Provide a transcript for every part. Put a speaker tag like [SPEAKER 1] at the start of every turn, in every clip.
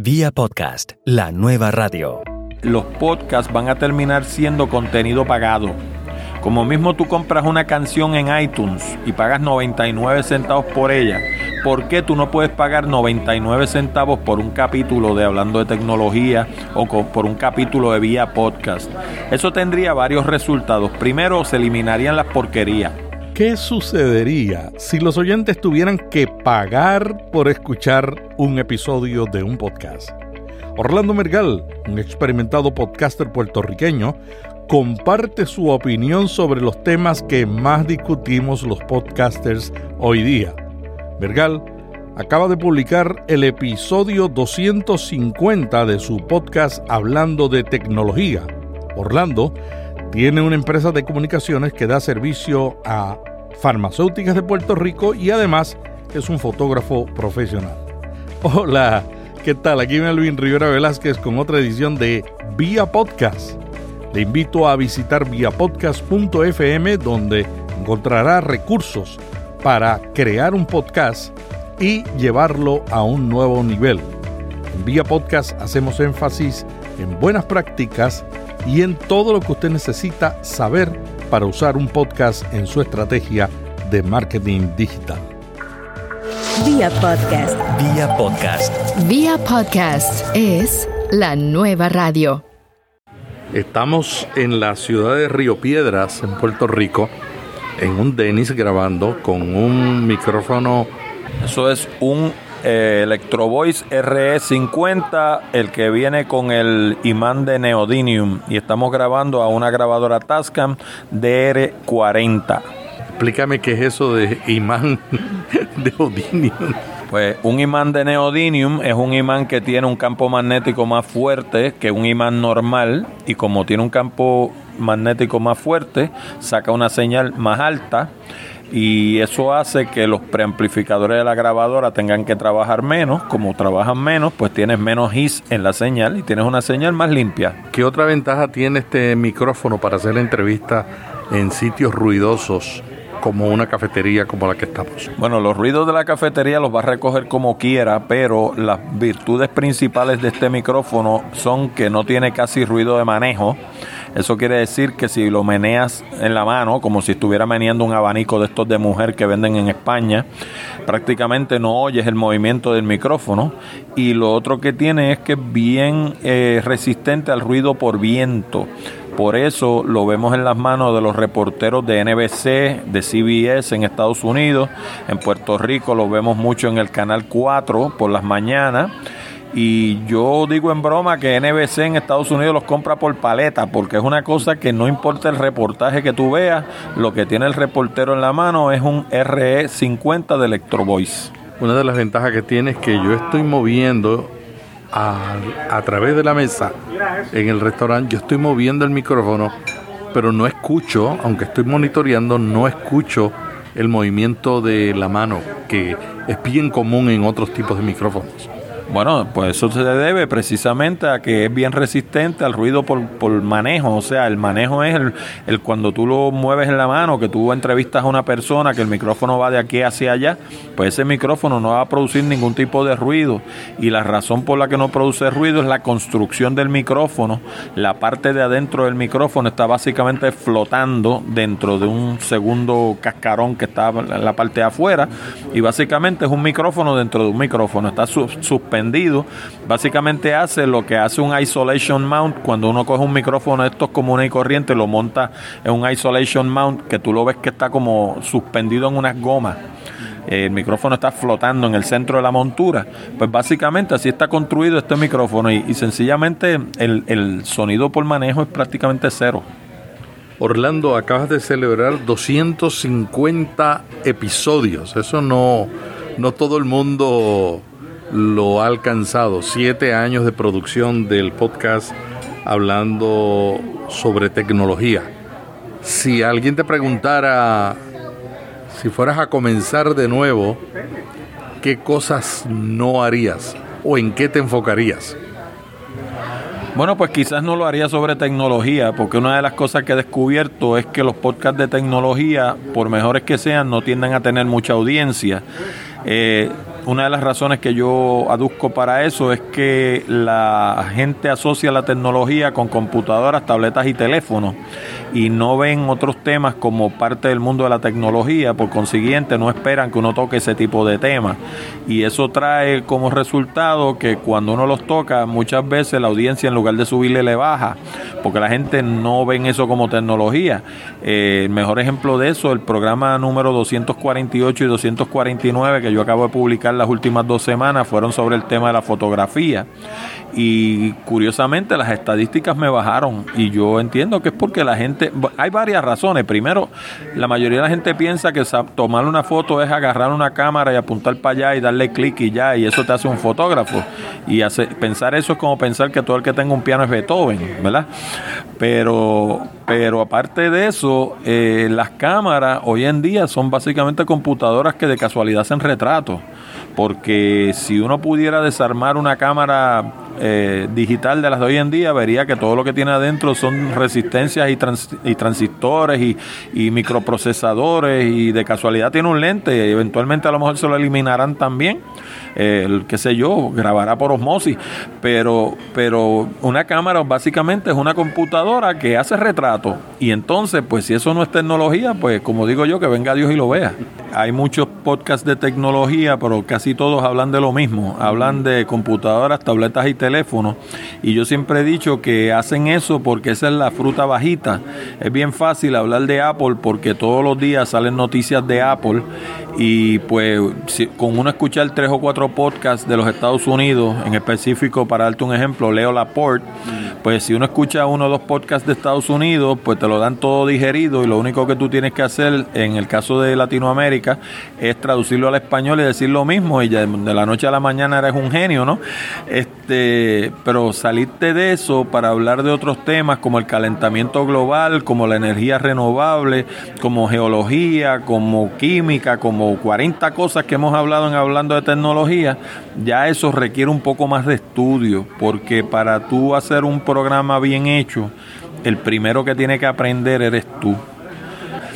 [SPEAKER 1] Vía podcast, la nueva radio.
[SPEAKER 2] Los podcasts van a terminar siendo contenido pagado. Como mismo tú compras una canción en iTunes y pagas 99 centavos por ella, ¿por qué tú no puedes pagar 99 centavos por un capítulo de Hablando de Tecnología o por un capítulo de Vía Podcast? Eso tendría varios resultados. Primero, se eliminarían las porquerías.
[SPEAKER 3] ¿Qué sucedería si los oyentes tuvieran que pagar por escuchar un episodio de un podcast? Orlando Mergal, un experimentado podcaster puertorriqueño, comparte su opinión sobre los temas que más discutimos los podcasters hoy día. Mergal acaba de publicar el episodio 250 de su podcast Hablando de Tecnología. Orlando tiene una empresa de comunicaciones que da servicio a farmacéuticas de Puerto Rico y además es un fotógrafo profesional. Hola, ¿qué tal? Aquí Melvin Rivera Velázquez con otra edición de Vía Podcast. Le invito a visitar viapodcast.fm donde encontrará recursos para crear un podcast y llevarlo a un nuevo nivel. En Vía Podcast hacemos énfasis en buenas prácticas y en todo lo que usted necesita saber para usar un podcast en su estrategia de marketing digital.
[SPEAKER 1] Vía podcast. Vía podcast.
[SPEAKER 4] Vía podcast es la nueva radio.
[SPEAKER 3] Estamos en la ciudad de Río Piedras, en Puerto Rico, en un Denis grabando con un micrófono.
[SPEAKER 2] Eso es un eh, Electro Voice RE50, el que viene con el imán de Neodymium. Y estamos grabando a una grabadora Tascam DR40.
[SPEAKER 3] Explícame qué es eso de imán de neodymium.
[SPEAKER 2] Pues un imán de neodymium es un imán que tiene un campo magnético más fuerte que un imán normal y como tiene un campo magnético más fuerte, saca una señal más alta y eso hace que los preamplificadores de la grabadora tengan que trabajar menos. Como trabajan menos, pues tienes menos his en la señal y tienes una señal más limpia.
[SPEAKER 3] ¿Qué otra ventaja tiene este micrófono para hacer entrevistas en sitios ruidosos? como una cafetería como la que estamos.
[SPEAKER 2] Bueno, los ruidos de la cafetería los va a recoger como quiera, pero las virtudes principales de este micrófono son que no tiene casi ruido de manejo. Eso quiere decir que si lo meneas en la mano, como si estuviera meneando un abanico de estos de mujer que venden en España, prácticamente no oyes el movimiento del micrófono. Y lo otro que tiene es que es bien eh, resistente al ruido por viento. Por eso lo vemos en las manos de los reporteros de NBC, de CBS en Estados Unidos. En Puerto Rico lo vemos mucho en el Canal 4 por las mañanas. Y yo digo en broma que NBC en Estados Unidos los compra por paleta, porque es una cosa que no importa el reportaje que tú veas, lo que tiene el reportero en la mano es un RE50 de Electro Voice.
[SPEAKER 3] Una de las ventajas que tiene es que yo estoy moviendo a, través de la mesa en el restaurante, yo estoy moviendo el micrófono, pero no escucho, aunque estoy monitoreando, no escucho el movimiento de la mano, que es bien común en otros tipos de micrófonos.
[SPEAKER 2] Bueno, pues eso se debe precisamente a que es bien resistente al ruido por, por manejo. O sea, el manejo es el, el, cuando tú lo mueves en la mano, que tú entrevistas a una persona, que el micrófono va de aquí hacia allá, pues ese micrófono no va a producir ningún tipo de ruido. Y la razón por la que no produce ruido es la construcción del micrófono. La parte de adentro del micrófono está básicamente flotando dentro de un segundo cascarón que está en la parte de afuera. Y básicamente es un micrófono dentro de un micrófono. Está suspendido básicamente hace lo que hace un isolation mount cuando uno coge un micrófono de estos comunes y corrientes, lo monta en un isolation mount que tú lo ves que está como suspendido en unas gomas el micrófono está flotando en el centro de la montura. Pues básicamente así está construido este micrófono y, sencillamente el, el, sonido por manejo es prácticamente cero.
[SPEAKER 3] Orlando, acabas de celebrar 250 episodios. Eso no, no todo el mundo lo ha alcanzado. Siete años de producción del podcast hablando sobre tecnología. Si alguien te preguntara, si fueras a comenzar de nuevo, ¿qué cosas no harías o en qué te enfocarías?
[SPEAKER 2] Bueno, pues quizás no lo haría sobre tecnología, porque una de las cosas que he descubierto es que los podcasts de tecnología, por mejores que sean, no tienden a tener mucha audiencia. Eh, una de las razones que yo aduzco para eso es que la gente asocia la tecnología con computadoras, tabletas y teléfonos y no ven otros temas como parte del mundo de la tecnología, por consiguiente no esperan que uno toque ese tipo de temas. Y eso trae como resultado que cuando uno los toca, muchas veces la audiencia en lugar de subirle le baja, porque la gente no ven eso como tecnología. Eh, el mejor ejemplo de eso, el programa número 248 y 249 que yo acabo de publicar las últimas dos semanas, fueron sobre el tema de la fotografía y curiosamente las estadísticas me bajaron y yo entiendo que es porque la gente, hay varias razones. Primero, la mayoría de la gente piensa que tomar una foto es agarrar una cámara y apuntar para allá y darle clic y ya, y eso te hace un fotógrafo. Y pensar eso es como pensar que todo el que tenga un piano es Beethoven, ¿verdad? Pero, pero aparte de eso, eh, las cámaras hoy en día son básicamente computadoras que de casualidad hacen retratos porque si uno pudiera desarmar una cámara eh, digital de las de hoy en día, vería que todo lo que tiene adentro son resistencias y, y transistores y, microprocesadores y de casualidad tiene un lente eventualmente a lo mejor se lo eliminarán también qué sé yo, grabará por osmosis, pero, pero una cámara básicamente es una computadora que hace retrato y entonces, pues si eso no es tecnología, pues como digo yo, que venga Dios y lo vea. Hay muchos podcasts de tecnología, pero casi todos hablan de lo mismo, hablan de computadoras, tabletas y teléfonos y yo siempre he dicho que hacen eso porque esa es la fruta bajita. Es bien fácil hablar de Apple porque todos los días salen noticias de Apple y pues con uno escuchar tres o cuatro podcasts de los Estados Unidos, en específico para darte un ejemplo, Leo Laporte, pues si uno escucha uno o dos podcasts de Estados Unidos, pues te lo dan todo digerido y lo único que tú tienes que hacer en el caso de Latinoamérica es traducirlo al español y decir lo mismo y ya de la noche a la mañana eres un genio, ¿no? Este, pero salirte de eso para hablar de otros temas como el calentamiento global, como la energía renovable, como geología, como química, como 40 cosas que hemos hablado en hablando de tecnología, ya eso requiere un poco más de estudio, porque para tú hacer un programa bien hecho, el primero que tiene que aprender eres tú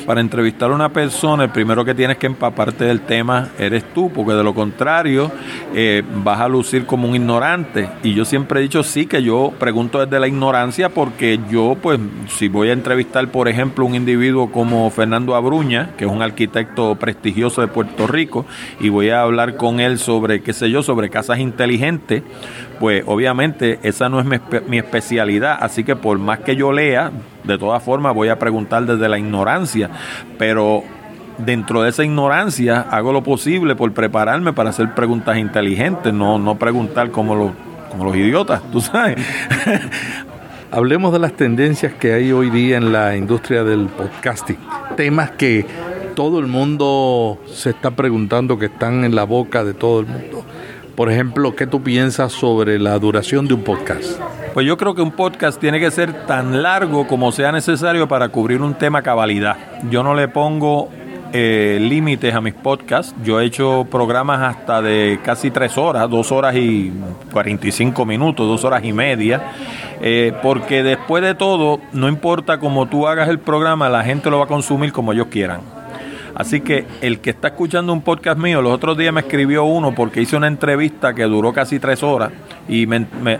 [SPEAKER 2] para entrevistar a una persona, el primero que tienes que empaparte del tema eres tú, porque de lo contrario eh, vas a lucir como un ignorante. Y yo siempre he dicho sí, que yo pregunto desde la ignorancia, porque yo, pues, si voy a entrevistar, por ejemplo, un individuo como Fernando Abruña, que es un arquitecto prestigioso de Puerto Rico, y voy a hablar con él sobre, qué sé yo, sobre casas inteligentes, pues obviamente esa no es mi, especialidad, así que por más que yo lea, de todas formas voy a preguntar desde la ignorancia, pero dentro de esa ignorancia hago lo posible por prepararme para hacer preguntas inteligentes, no, no preguntar como los, como los idiotas, tú sabes.
[SPEAKER 3] Hablemos de las tendencias que hay hoy día en la industria del podcasting, temas que todo el mundo se está preguntando, que están en la boca de todo el mundo. Por ejemplo, ¿qué tú piensas sobre la duración de un podcast?
[SPEAKER 2] Pues yo creo que un podcast tiene que ser tan largo como sea necesario para cubrir un tema cabalidad. Yo no le pongo eh, límites a mis podcasts. Yo he hecho programas hasta de casi tres horas, dos horas y 45 minutos, dos horas y media, eh, porque después de todo, no importa cómo tú hagas el programa, la gente lo va a consumir como ellos quieran. Así que el que está escuchando un podcast mío, los otros días me escribió uno porque hice una entrevista que duró casi tres horas y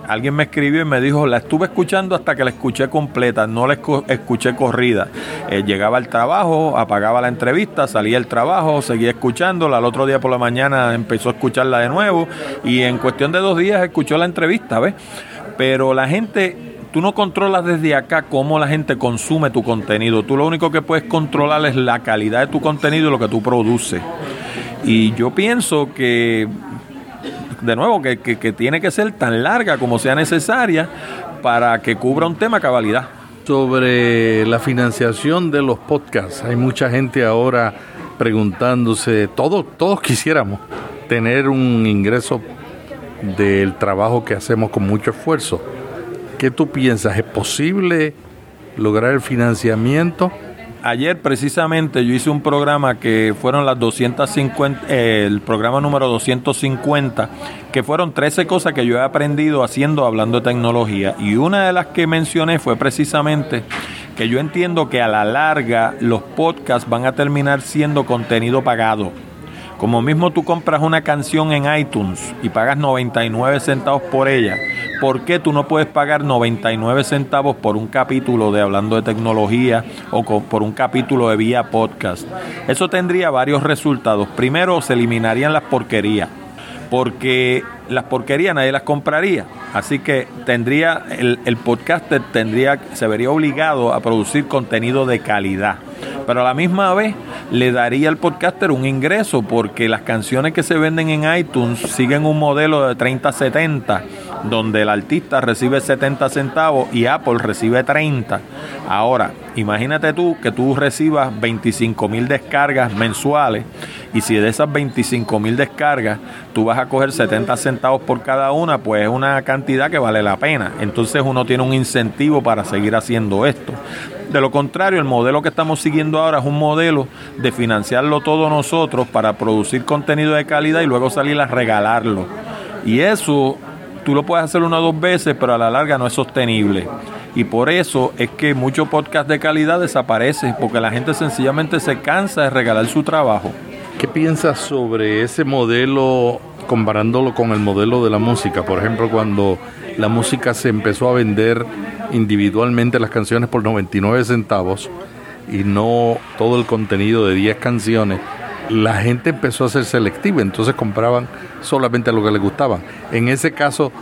[SPEAKER 2] alguien me escribió y me dijo, la estuve escuchando hasta que la escuché completa, no la escuché corrida. Eh, llegaba al trabajo, apagaba la entrevista, salía del trabajo, seguía escuchándola, al otro día por la mañana empezó a escucharla de nuevo y en cuestión de dos días escuchó la entrevista, ¿ves? Pero la gente tú no controlas desde acá cómo la gente consume tu contenido. Tú lo único que puedes controlar es la calidad de tu contenido y lo que tú produces. Y yo pienso que, de nuevo, que, tiene que ser tan larga como sea necesaria para que cubra un tema cabalidad.
[SPEAKER 3] Sobre la financiación de los podcasts, hay mucha gente ahora preguntándose, todos, todos quisiéramos tener un ingreso del trabajo que hacemos con mucho esfuerzo ¿Qué tú piensas? ¿Es posible lograr el financiamiento?
[SPEAKER 2] Ayer precisamente yo hice un programa que fueron las 250, el programa número 250, que fueron 13 cosas que yo he aprendido haciendo hablando de tecnología. Y una de las que mencioné fue precisamente que yo entiendo que a la larga los podcasts van a terminar siendo contenido pagado Como mismo tú compras una canción en iTunes y pagas 99 centavos por ella, ¿por qué tú no puedes pagar 99 centavos por un capítulo de Hablando de Tecnología o por un capítulo de Vía Podcast? Eso tendría varios resultados. Primero, se eliminarían las porquerías, porque las porquerías nadie las compraría. Así que tendría el, el podcaster tendría, se vería obligado a producir contenido de calidad pero a la misma vez le daría al podcaster un ingreso porque las canciones que se venden en iTunes siguen un modelo de 30-70 donde el artista recibe 70 centavos y Apple recibe 30. Ahora, imagínate tú que tú recibas 25 mil descargas mensuales y si de esas 25 mil descargas tú vas a coger 70 centavos por cada una, pues es una cantidad que vale la pena. Entonces uno tiene un incentivo para seguir haciendo esto. De lo contrario, el modelo que estamos siguiendo ahora es un modelo de financiarlo todo nosotros para producir contenido de calidad y luego salir a regalarlo. Y eso tú lo puedes hacer una o dos veces, pero a la larga no es sostenible. Y por eso es que muchos podcasts de calidad desaparecen, porque la gente sencillamente se cansa de regalar su trabajo.
[SPEAKER 3] ¿Qué piensas sobre ese modelo comparándolo con el modelo de la música? Por ejemplo, cuando la música se empezó a vender individualmente las canciones por 99 centavos y no todo el contenido de 10 canciones, la gente empezó a ser selectiva, entonces compraban solamente lo que les gustaba. En ese caso,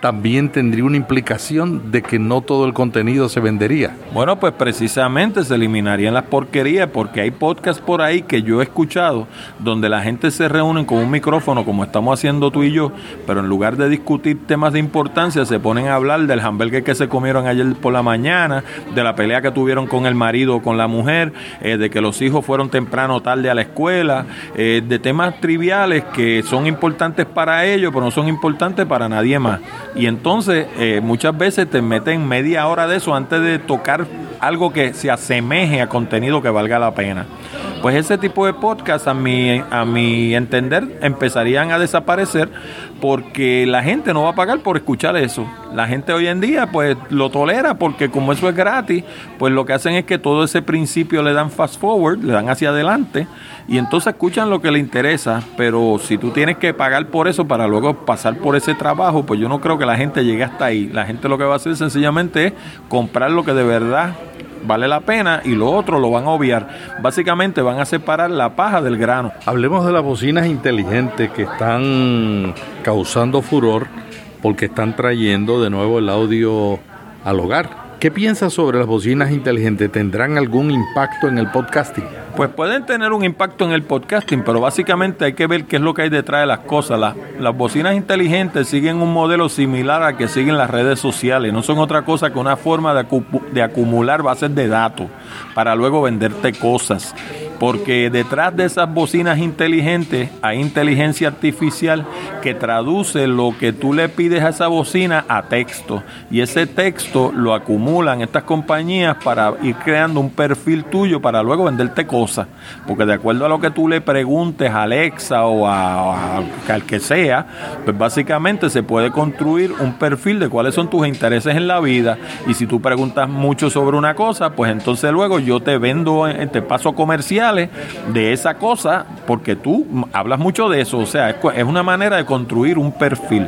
[SPEAKER 3] también tendría una implicación de que no todo el contenido se vendería.
[SPEAKER 2] Bueno, pues precisamente se eliminarían las porquerías porque hay podcasts por ahí que yo he escuchado donde la gente se reúne con un micrófono como estamos haciendo tú y yo, pero en lugar de discutir temas de importancia se ponen a hablar del hamburger que se comieron ayer por la mañana, de la pelea que tuvieron con el marido o con la mujer, eh, de que los hijos fueron temprano o tarde a la escuela, eh, de temas triviales que son importantes para ellos, pero no son importantes para nadie más. Y entonces eh, muchas veces te meten media hora de eso antes de tocar algo que se asemeje a contenido que valga la pena. Pues ese tipo de podcast a mi, a mi entender empezarían a desaparecer porque la gente no va a pagar por escuchar eso. La gente hoy en día pues lo tolera porque como eso es gratis, pues lo que hacen es que todo ese principio le dan fast forward, le dan hacia adelante y entonces escuchan lo que le interesa, pero si tú tienes que pagar por eso para luego pasar por ese trabajo, pues yo no creo que la gente llegue hasta ahí. La gente lo que va a hacer sencillamente es comprar lo que de verdad vale la pena y lo otro lo van a obviar. Básicamente van a separar la paja del grano.
[SPEAKER 3] Hablemos de las bocinas inteligentes que están causando furor porque están trayendo de nuevo el audio al hogar. ¿Qué piensas sobre las bocinas inteligentes? ¿Tendrán algún impacto en el podcasting?
[SPEAKER 2] Pues pueden tener un impacto en el podcasting, pero básicamente hay que ver qué es lo que hay detrás de las cosas. Las, las bocinas inteligentes siguen un modelo similar a que siguen las redes sociales. No son otra cosa que una forma de, de acumular bases de datos para luego venderte cosas porque detrás de esas bocinas inteligentes hay inteligencia artificial que traduce lo que tú le pides a esa bocina a texto. Y ese texto lo acumulan estas compañías para ir creando un perfil tuyo para luego venderte cosas, porque de acuerdo a lo que tú le preguntes a Alexa o a, al que sea, pues básicamente se puede construir un perfil de cuáles son tus intereses en la vida. Y si tú preguntas mucho sobre una cosa, pues entonces luego yo te vendo, te paso comercial de esa cosa porque tú hablas mucho de eso. O sea, es una manera de construir un perfil.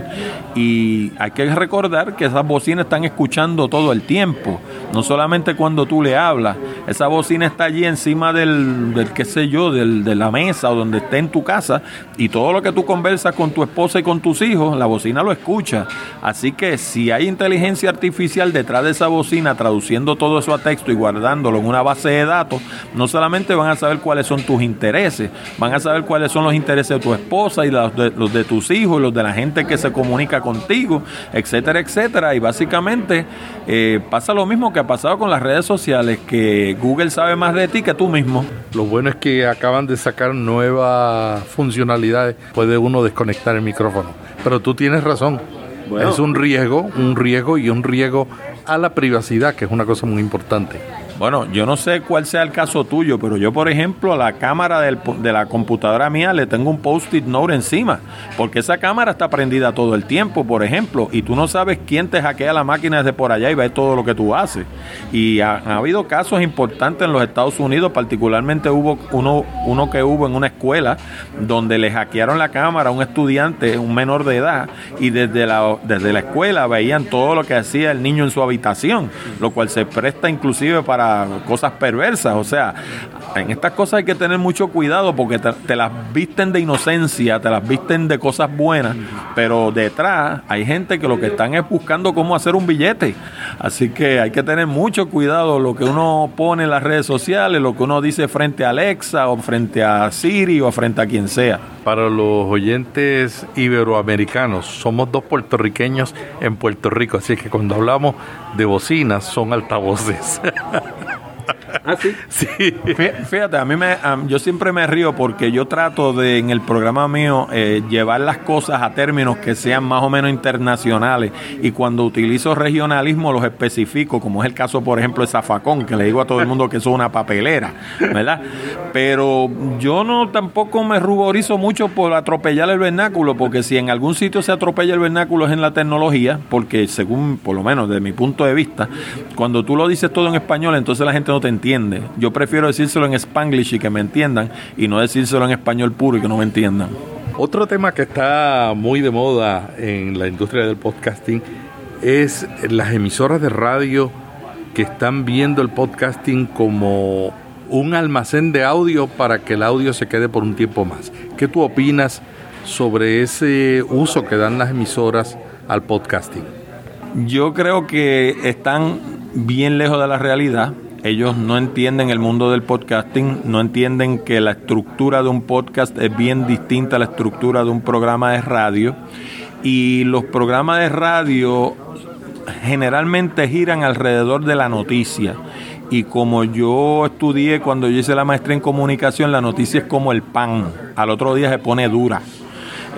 [SPEAKER 2] Y hay que recordar que esas bocinas están escuchando todo el tiempo. No solamente cuando tú le hablas. Esa bocina está allí encima del, del qué sé yo, del, de la mesa o donde esté en tu casa. Y todo lo que tú conversas con tu esposa y con tus hijos, la bocina lo escucha. Así que si hay inteligencia artificial detrás de esa bocina traduciendo todo eso a texto y guardándolo en una base de datos, no solamente van a saber cuáles son tus intereses, van a saber cuáles son los intereses de tu esposa y los de, los de tus hijos, los de la gente que se comunica contigo, etcétera, etcétera. Y básicamente eh, pasa lo mismo que ha pasado con las redes sociales, que Google sabe más de ti que tú mismo.
[SPEAKER 3] Lo bueno es que acaban de sacar nuevas funcionalidades, puede uno desconectar el micrófono. Pero tú tienes razón. Es un riesgo, un riesgo y un riesgo a la privacidad, que es una cosa muy importante.
[SPEAKER 2] Bueno, yo no sé cuál sea el caso tuyo, pero yo, por ejemplo, a la cámara de la computadora mía le tengo un post-it note encima, porque esa cámara está prendida todo el tiempo, por ejemplo, y tú no sabes quién te hackea la máquina desde por allá y ve todo lo que tú haces. Y ha, habido casos importantes en los Estados Unidos, particularmente hubo uno, uno que hubo en una escuela donde le hackearon la cámara a un estudiante, un menor de edad, y desde la, desde la escuela veían todo lo que hacía el niño en su habitación, lo cual se presta inclusive para cosas perversas. O sea, en estas cosas hay que tener mucho cuidado porque te, las visten de inocencia, te las visten de cosas buenas, pero detrás hay gente que lo que están es buscando cómo hacer un billete. Así que hay que tener mucho cuidado lo que uno pone en las redes sociales, lo que uno dice frente a Alexa o frente a Siri o frente a quien sea.
[SPEAKER 3] Para los oyentes iberoamericanos, somos dos puertorriqueños en Puerto Rico, así que cuando hablamos de bocinas son altavoces.
[SPEAKER 2] ¿Ah, sí? Fíjate, a mí me, yo siempre me río porque yo trato de en el programa mío eh, llevar las cosas a términos que sean más o menos internacionales y cuando utilizo regionalismo los especifico, como es el caso, por ejemplo, de Zafacón, que le digo a todo el mundo que eso es una papelera, ¿verdad? Pero yo no tampoco me ruborizo mucho por atropellar el vernáculo, porque si en algún sitio se atropella el vernáculo es en la tecnología, porque según, por lo menos desde mi punto de vista, cuando tú lo dices todo en español, entonces la gente no te entiende. Yo prefiero decírselo en spanglish y que me entiendan y no decírselo en español puro y que no me entiendan.
[SPEAKER 3] Otro tema que está muy de moda en la industria del podcasting es las emisoras de radio que están viendo el podcasting como un almacén de audio para que el audio se quede por un tiempo más. ¿Qué tú opinas sobre ese uso que dan las emisoras al podcasting?
[SPEAKER 2] Yo creo que están bien lejos de la realidad ellos no entienden el mundo del podcasting, no entienden que la estructura de un podcast es bien distinta a la estructura de un programa de radio. Y los programas de radio generalmente giran alrededor de la noticia. Y como yo estudié cuando yo hice la maestría en comunicación, la noticia es como el pan. Al otro día se pone dura.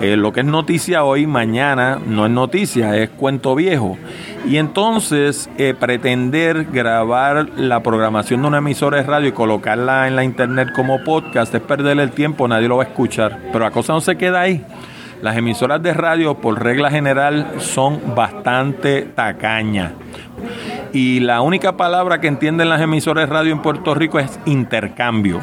[SPEAKER 2] Eh, lo que es noticia hoy, mañana no es noticia, es cuento viejo. Y entonces eh, pretender grabar la programación de una emisora de radio y colocarla en la internet como podcast es perder el tiempo, nadie lo va a escuchar. Pero la cosa no se queda ahí. Las emisoras de radio, por regla general, son bastante tacañas. Y la única palabra que entienden las emisoras de radio en Puerto Rico es intercambio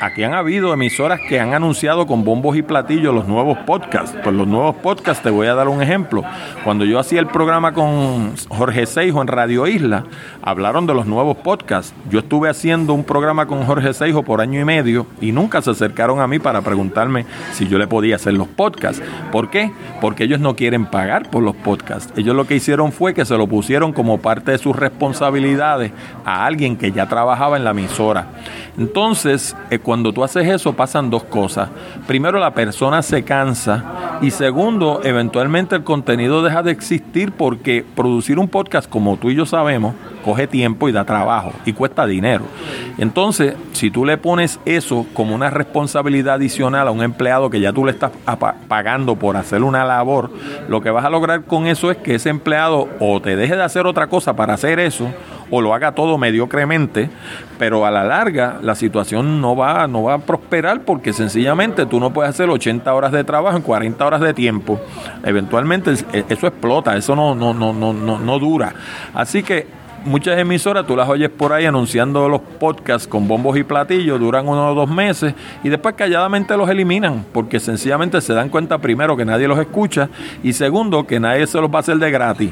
[SPEAKER 2] aquí han habido emisoras que han anunciado con bombos y platillos los nuevos podcasts. Pues los nuevos podcasts, te voy a dar un ejemplo. Cuando yo hacía el programa con Jorge Seijo en Radio Isla, hablaron de los nuevos podcasts. Yo estuve haciendo un programa con Jorge Seijo por año y medio y nunca se acercaron a mí para preguntarme si yo le podía hacer los podcasts. ¿Por qué? Porque ellos no quieren pagar por los podcasts. Ellos lo que hicieron fue que se lo pusieron como parte de sus responsabilidades a alguien que ya trabajaba en la emisora. Entonces, eh, cuando tú haces eso pasan dos cosas. Primero, la persona se cansa y segundo, eventualmente el contenido deja de existir porque producir un podcast, como tú y yo sabemos, coge tiempo y da trabajo y cuesta dinero. Entonces, si tú le pones eso como una responsabilidad adicional a un empleado que ya tú le estás pagando por hacer una labor, lo que vas a lograr con eso es que ese empleado o te deje de hacer otra cosa para hacer eso, o lo haga todo mediocremente, pero a la larga la situación no va, no va a prosperar porque sencillamente tú no puedes hacer 80 horas de trabajo en 40 horas de tiempo. Eventualmente e, eso explota, eso no, no, no, no, no dura. Así que muchas emisoras, tú las oyes por ahí anunciando los podcasts con bombos y platillos, duran uno o dos meses y después calladamente los eliminan porque sencillamente se dan cuenta primero que nadie los escucha y segundo que nadie se los va a hacer de gratis.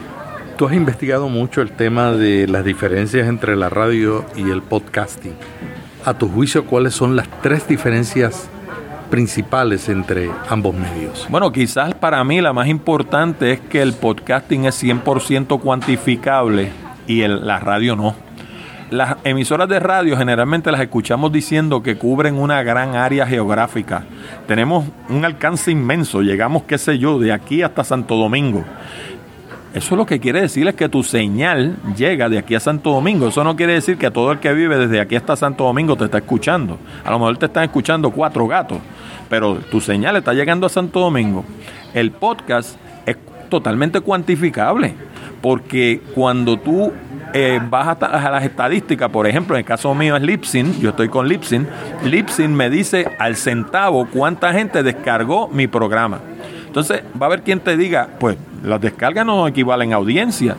[SPEAKER 3] Tú has investigado mucho el tema de las diferencias entre la radio y el podcasting. A tu juicio, ¿cuáles son las tres diferencias principales entre ambos medios?
[SPEAKER 2] Bueno, quizás para mí la más importante es que el podcasting es 100% cuantificable y la radio no. Las emisoras de radio generalmente las escuchamos diciendo que cubren una gran área geográfica. Tenemos un alcance inmenso, llegamos, qué sé yo, de aquí hasta Santo Domingo. Eso lo que quiere decir es que tu señal llega de aquí a Santo Domingo. Eso no quiere decir que todo el que vive desde aquí hasta Santo Domingo te está escuchando. A lo mejor te están escuchando cuatro gatos, pero tu señal está llegando a Santo Domingo. El podcast es totalmente cuantificable porque cuando tú eh, vas a, las estadísticas, por ejemplo, en el caso mío es Lipsin, yo estoy con Lipsin, Lipsin me dice al centavo cuánta gente descargó mi programa. Entonces, va a haber quien te diga, pues las descargas no equivalen a audiencia.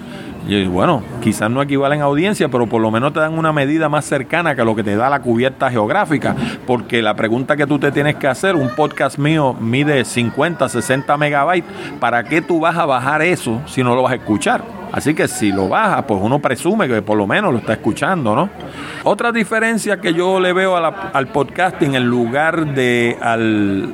[SPEAKER 2] Y bueno, quizás no equivalen a audiencia, pero por lo menos te dan una medida más cercana que lo que te da la cubierta geográfica. Porque la pregunta que tú te tienes que hacer, un podcast mío mide 50, 60 megabytes, ¿para qué tú vas a bajar eso si no lo vas a escuchar? Así que si lo baja, pues uno presume que por lo menos lo está escuchando, ¿no? Otra diferencia que yo le veo al podcasting en lugar de al,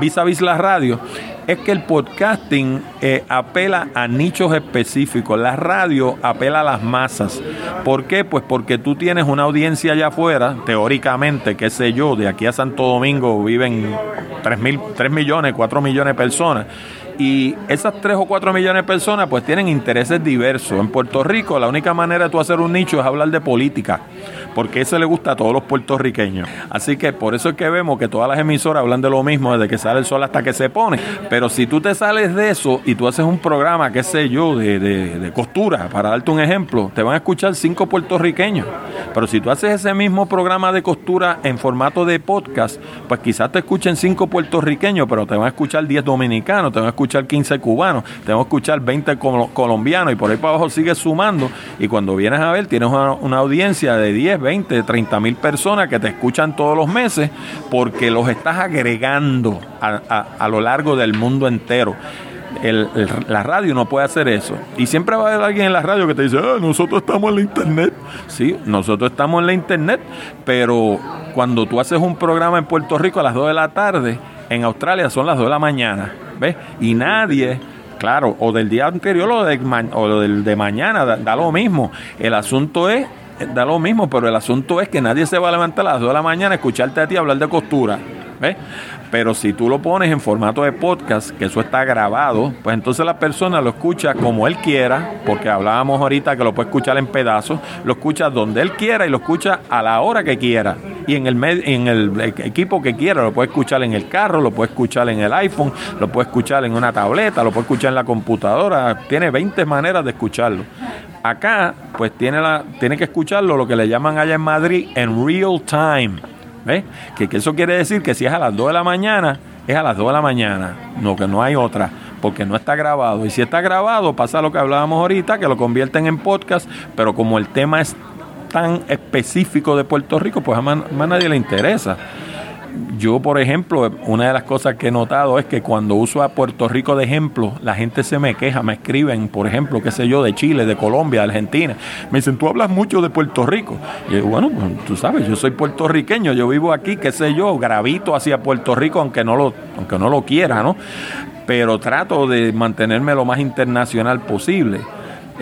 [SPEAKER 2] vis a vis la radio es que el podcasting eh, apela a nichos específicos, la radio apela a las masas. ¿Por qué? Pues porque tú tienes una audiencia allá afuera, teóricamente, qué sé yo, de aquí a Santo Domingo viven 3, mil, 3 millones, 4 millones de personas y esas 3 o 4 millones de personas pues tienen intereses diversos. En Puerto Rico la única manera de tú hacer un nicho es hablar de política, porque eso le gusta a todos los puertorriqueños. Así que por eso es que vemos que todas las emisoras hablan de lo mismo desde que sale el sol hasta que se pone. Pero si tú te sales de eso y tú haces un programa, qué sé yo, de, costura, para darte un ejemplo, te van a escuchar cinco puertorriqueños. Pero si tú haces ese mismo programa de costura en formato de podcast, pues quizás te escuchen cinco puertorriqueños, pero te van a escuchar 10 dominicanos, te van a escuchar escuchar 15 cubanos, tenemos que escuchar 20 colombianos y por ahí para abajo sigue sumando y cuando vienes a ver tienes una, audiencia de 10, 20, 30 mil personas que te escuchan todos los meses porque los estás agregando a, lo largo del mundo entero. la radio no puede hacer eso. Y siempre va a haber alguien en la radio que te dice, ah, nosotros estamos en la internet. Sí, nosotros estamos en la internet, pero cuando tú haces un programa en Puerto Rico a las 2 de la tarde, en Australia son las 2 de la mañana. ¿ves? Y nadie, claro, o del día anterior o, o del de mañana, da, lo mismo. El asunto es, da lo mismo, pero el asunto es que nadie se va a levantar a las 2 de la mañana a escucharte a ti hablar de costura. Pero si tú lo pones en formato de podcast, que eso está grabado, pues entonces la persona lo escucha como él quiera, porque hablábamos ahorita que lo puede escuchar en pedazos, lo escucha donde él quiera y lo escucha a la hora que quiera. Y en el, en el equipo que quiera, lo puede escuchar en el carro, lo puede escuchar en el iPhone, lo puede escuchar en una tableta, lo puede escuchar en la computadora. Tiene 20 maneras de escucharlo. Acá, pues tiene, la, tiene que escucharlo, lo que le llaman allá en Madrid, en real time ¿Ves? Que, eso quiere decir que si es a las 2 de la mañana, es a las 2 de la mañana. No, que no hay otra, porque no está grabado. Y si está grabado, pasa lo que hablábamos ahorita, que lo convierten en podcast, pero como el tema es tan específico de Puerto Rico, pues a nadie le interesa yo, por ejemplo, una de las cosas que he notado es que cuando uso a Puerto Rico de ejemplo, la gente se me queja, me escriben, por ejemplo, qué sé yo, de Chile, de Colombia, de Argentina. Me dicen, tú hablas mucho de Puerto Rico. Y yo, bueno, pues, tú sabes, yo soy puertorriqueño, yo vivo aquí, qué sé yo, gravito hacia Puerto Rico, aunque no lo, aunque no lo quiera, ¿no? Pero trato de mantenerme lo más internacional posible.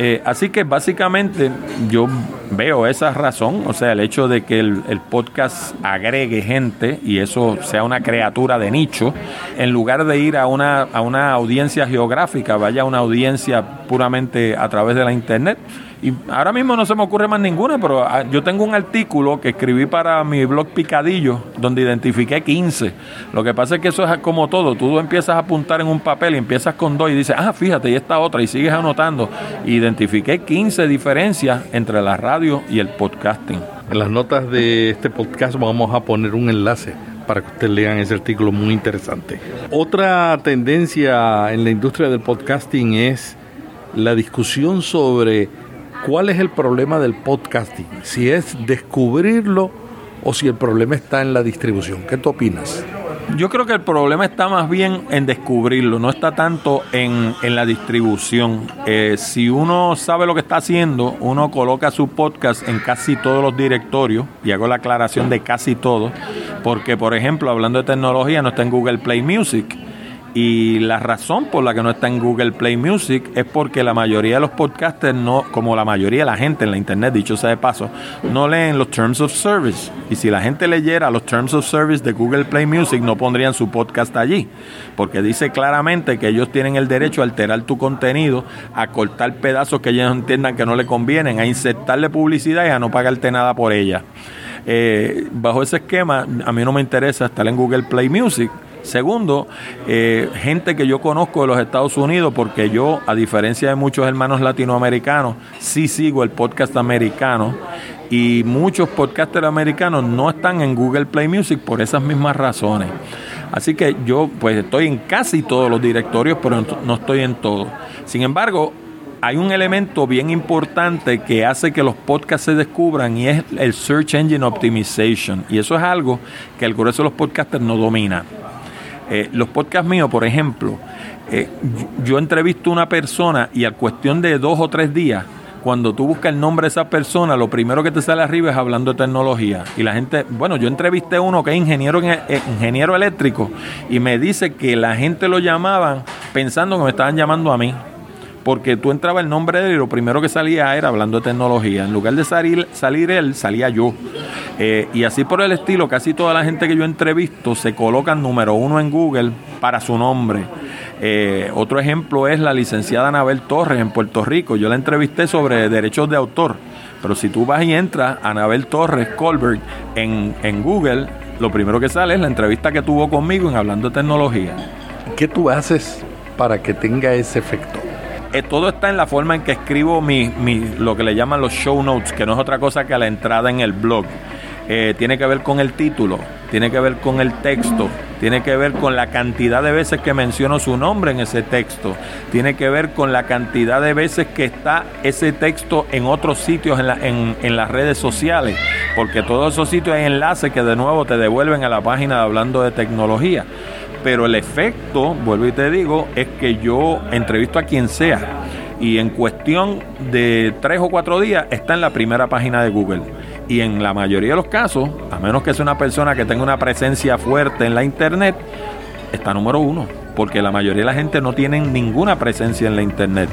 [SPEAKER 2] Eh, así que básicamente yo veo esa razón, o sea, el hecho de que el, podcast agregue gente y eso sea una criatura de nicho, en lugar de ir a una, a una audiencia geográfica, vaya a una audiencia puramente a través de la internet y ahora mismo no se me ocurre más ninguna, pero ah, yo tengo un artículo que escribí para mi blog Picadillo, donde identifiqué 15. Lo que pasa es que eso es como todo. Tú empiezas a apuntar en un papel y empiezas con dos y dices, ah, fíjate, y esta otra, y sigues anotando. Identifiqué 15 diferencias entre la radio y el podcasting.
[SPEAKER 3] En las notas de este podcast vamos a poner un enlace para que ustedes lean ese artículo muy interesante. Otra tendencia en la industria del podcasting es la discusión sobre ¿Cuál es el problema del podcasting? Si es descubrirlo o si el problema está en la distribución. ¿Qué tú opinas?
[SPEAKER 2] Yo creo que el problema está más bien en descubrirlo, no está tanto en, la distribución. Eh, si uno sabe lo que está haciendo, uno coloca su podcast en casi todos los directorios, y hago la aclaración de casi todos, porque por ejemplo, hablando de tecnología, no está en Google Play Music y la razón por la que no está en Google Play Music es porque la mayoría de los podcasters, no, como la mayoría de la gente en la internet, dicho sea de paso, no leen los Terms of Service. Y si la gente leyera los Terms of Service de Google Play Music, no pondrían su podcast allí. Porque dice claramente que ellos tienen el derecho a alterar tu contenido, a cortar pedazos que ellos entiendan que no le convienen, a insertarle publicidad y a no pagarte nada por ella. Eh, bajo ese esquema, a mí no me interesa estar en Google Play Music Segundo, eh, gente que yo conozco de los Estados Unidos, porque yo, a diferencia de muchos hermanos latinoamericanos, sí sigo el podcast americano y muchos podcasters americanos no están en Google Play Music por esas mismas razones. Así que yo pues estoy en casi todos los directorios, pero no estoy en todos. Sin embargo, hay un elemento bien importante que hace que los podcasts se descubran y es el Search Engine Optimization. Y eso es algo que el grueso de los podcasters no domina. Eh, los podcasts míos, por ejemplo, eh, yo entrevisto a una persona y a cuestión de dos o tres días, cuando tú buscas el nombre de esa persona, lo primero que te sale arriba es hablando de tecnología. Y la gente, bueno, yo entrevisté a uno que es ingeniero, eh, ingeniero eléctrico y me dice que la gente lo llamaban pensando que me estaban llamando a mí porque tú entrabas el nombre de él y lo primero que salía era hablando de tecnología. En lugar de salir, salir él, salía yo. Eh, y así por el estilo, casi toda la gente que yo entrevisto se colocan número uno en Google para su nombre. Eh, otro ejemplo es la licenciada Anabel Torres en Puerto Rico. Yo la entrevisté sobre derechos de autor. Pero si tú vas y entras, Anabel Torres Colbert en, en Google, lo primero que sale es la entrevista que tuvo conmigo en Hablando de Tecnología.
[SPEAKER 3] ¿Qué tú haces para que tenga ese efecto?
[SPEAKER 2] Eh, todo está en la forma en que escribo mi, lo que le llaman los show notes, que no es otra cosa que la entrada en el blog. Eh, tiene que ver con el título, tiene que ver con el texto, tiene que ver con la cantidad de veces que menciono su nombre en ese texto, tiene que ver con la cantidad de veces que está ese texto en otros sitios en, en las redes sociales, porque todos esos sitios hay enlaces que de nuevo te devuelven a la página de hablando de tecnología pero el efecto, vuelvo y te digo, es que yo entrevisto a quien sea y en cuestión de tres o cuatro días está en la primera página de Google. Y en la mayoría de los casos, a menos que sea una persona que tenga una presencia fuerte en la internet, está número uno, porque la mayoría de la gente no tiene ninguna presencia en la internet.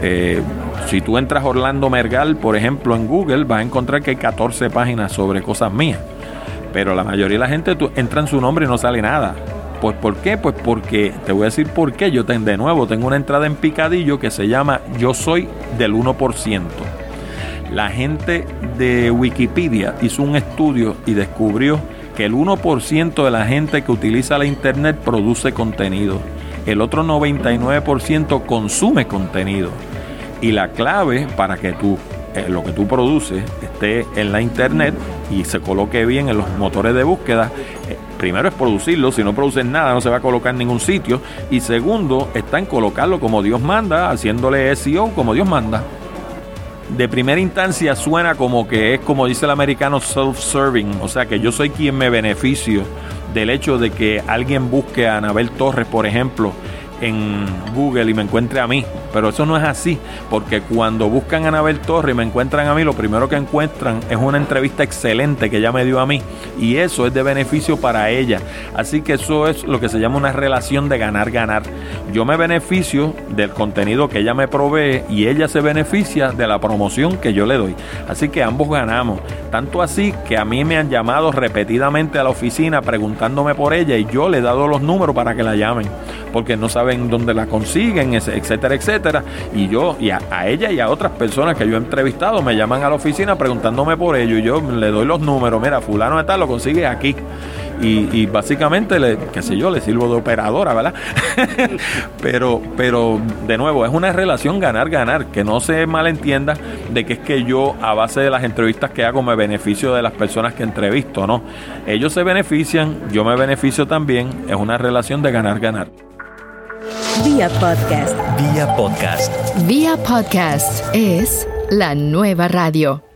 [SPEAKER 2] Eh, si tú entras Orlando Mergal, por ejemplo, en Google, vas a encontrar que hay 14 páginas sobre cosas mías. Pero la mayoría de la gente entra en su nombre y no sale nada. Pues ¿por qué? Pues porque, te voy a decir por qué. Yo de nuevo tengo una entrada en picadillo que se llama Yo soy del 1%. La gente de Wikipedia hizo un estudio y descubrió que el 1% de la gente que utiliza la Internet produce contenido. El otro 99% consume contenido. Y la clave para que tú, eh, lo que tú produces esté en la Internet y se coloque bien en los motores de búsqueda, eh, primero es producirlo, si no produces nada no se va a colocar en ningún sitio. Y segundo, está en colocarlo como Dios manda, haciéndole SEO como Dios manda. De primera instancia suena como que es como dice el americano self-serving, o sea que yo soy quien me beneficio del hecho de que alguien busque a Anabel Torres, por ejemplo, en Google y me encuentre a mí. Pero eso no es así, porque cuando buscan a Anabel Torre y me encuentran a mí, lo primero que encuentran es una entrevista excelente que ella me dio a mí. Y eso es de beneficio para ella. Así que eso es lo que se llama una relación de ganar-ganar. Yo me beneficio del contenido que ella me provee y ella se beneficia de la promoción que yo le doy. Así que ambos ganamos. Tanto así que a mí me han llamado repetidamente a la oficina preguntándome por ella y yo le he dado los números para que la llamen. Porque no saben dónde la consiguen, etcétera, etcétera y yo, y a, ella y a otras personas que yo he entrevistado, me llaman a la oficina preguntándome por ello. Y yo le doy los números, mira, fulano de tal lo consigue aquí. Y, básicamente, le, qué sé yo, le sirvo de operadora, ¿verdad? pero, pero, de nuevo, es una relación ganar-ganar, que no se malentienda de que es que yo, a base de las entrevistas que hago, me beneficio de las personas que entrevisto, ¿no? Ellos se benefician, yo me beneficio también, es una relación de ganar-ganar.
[SPEAKER 1] Vía podcast. Vía podcast.
[SPEAKER 4] Vía podcast es la nueva radio.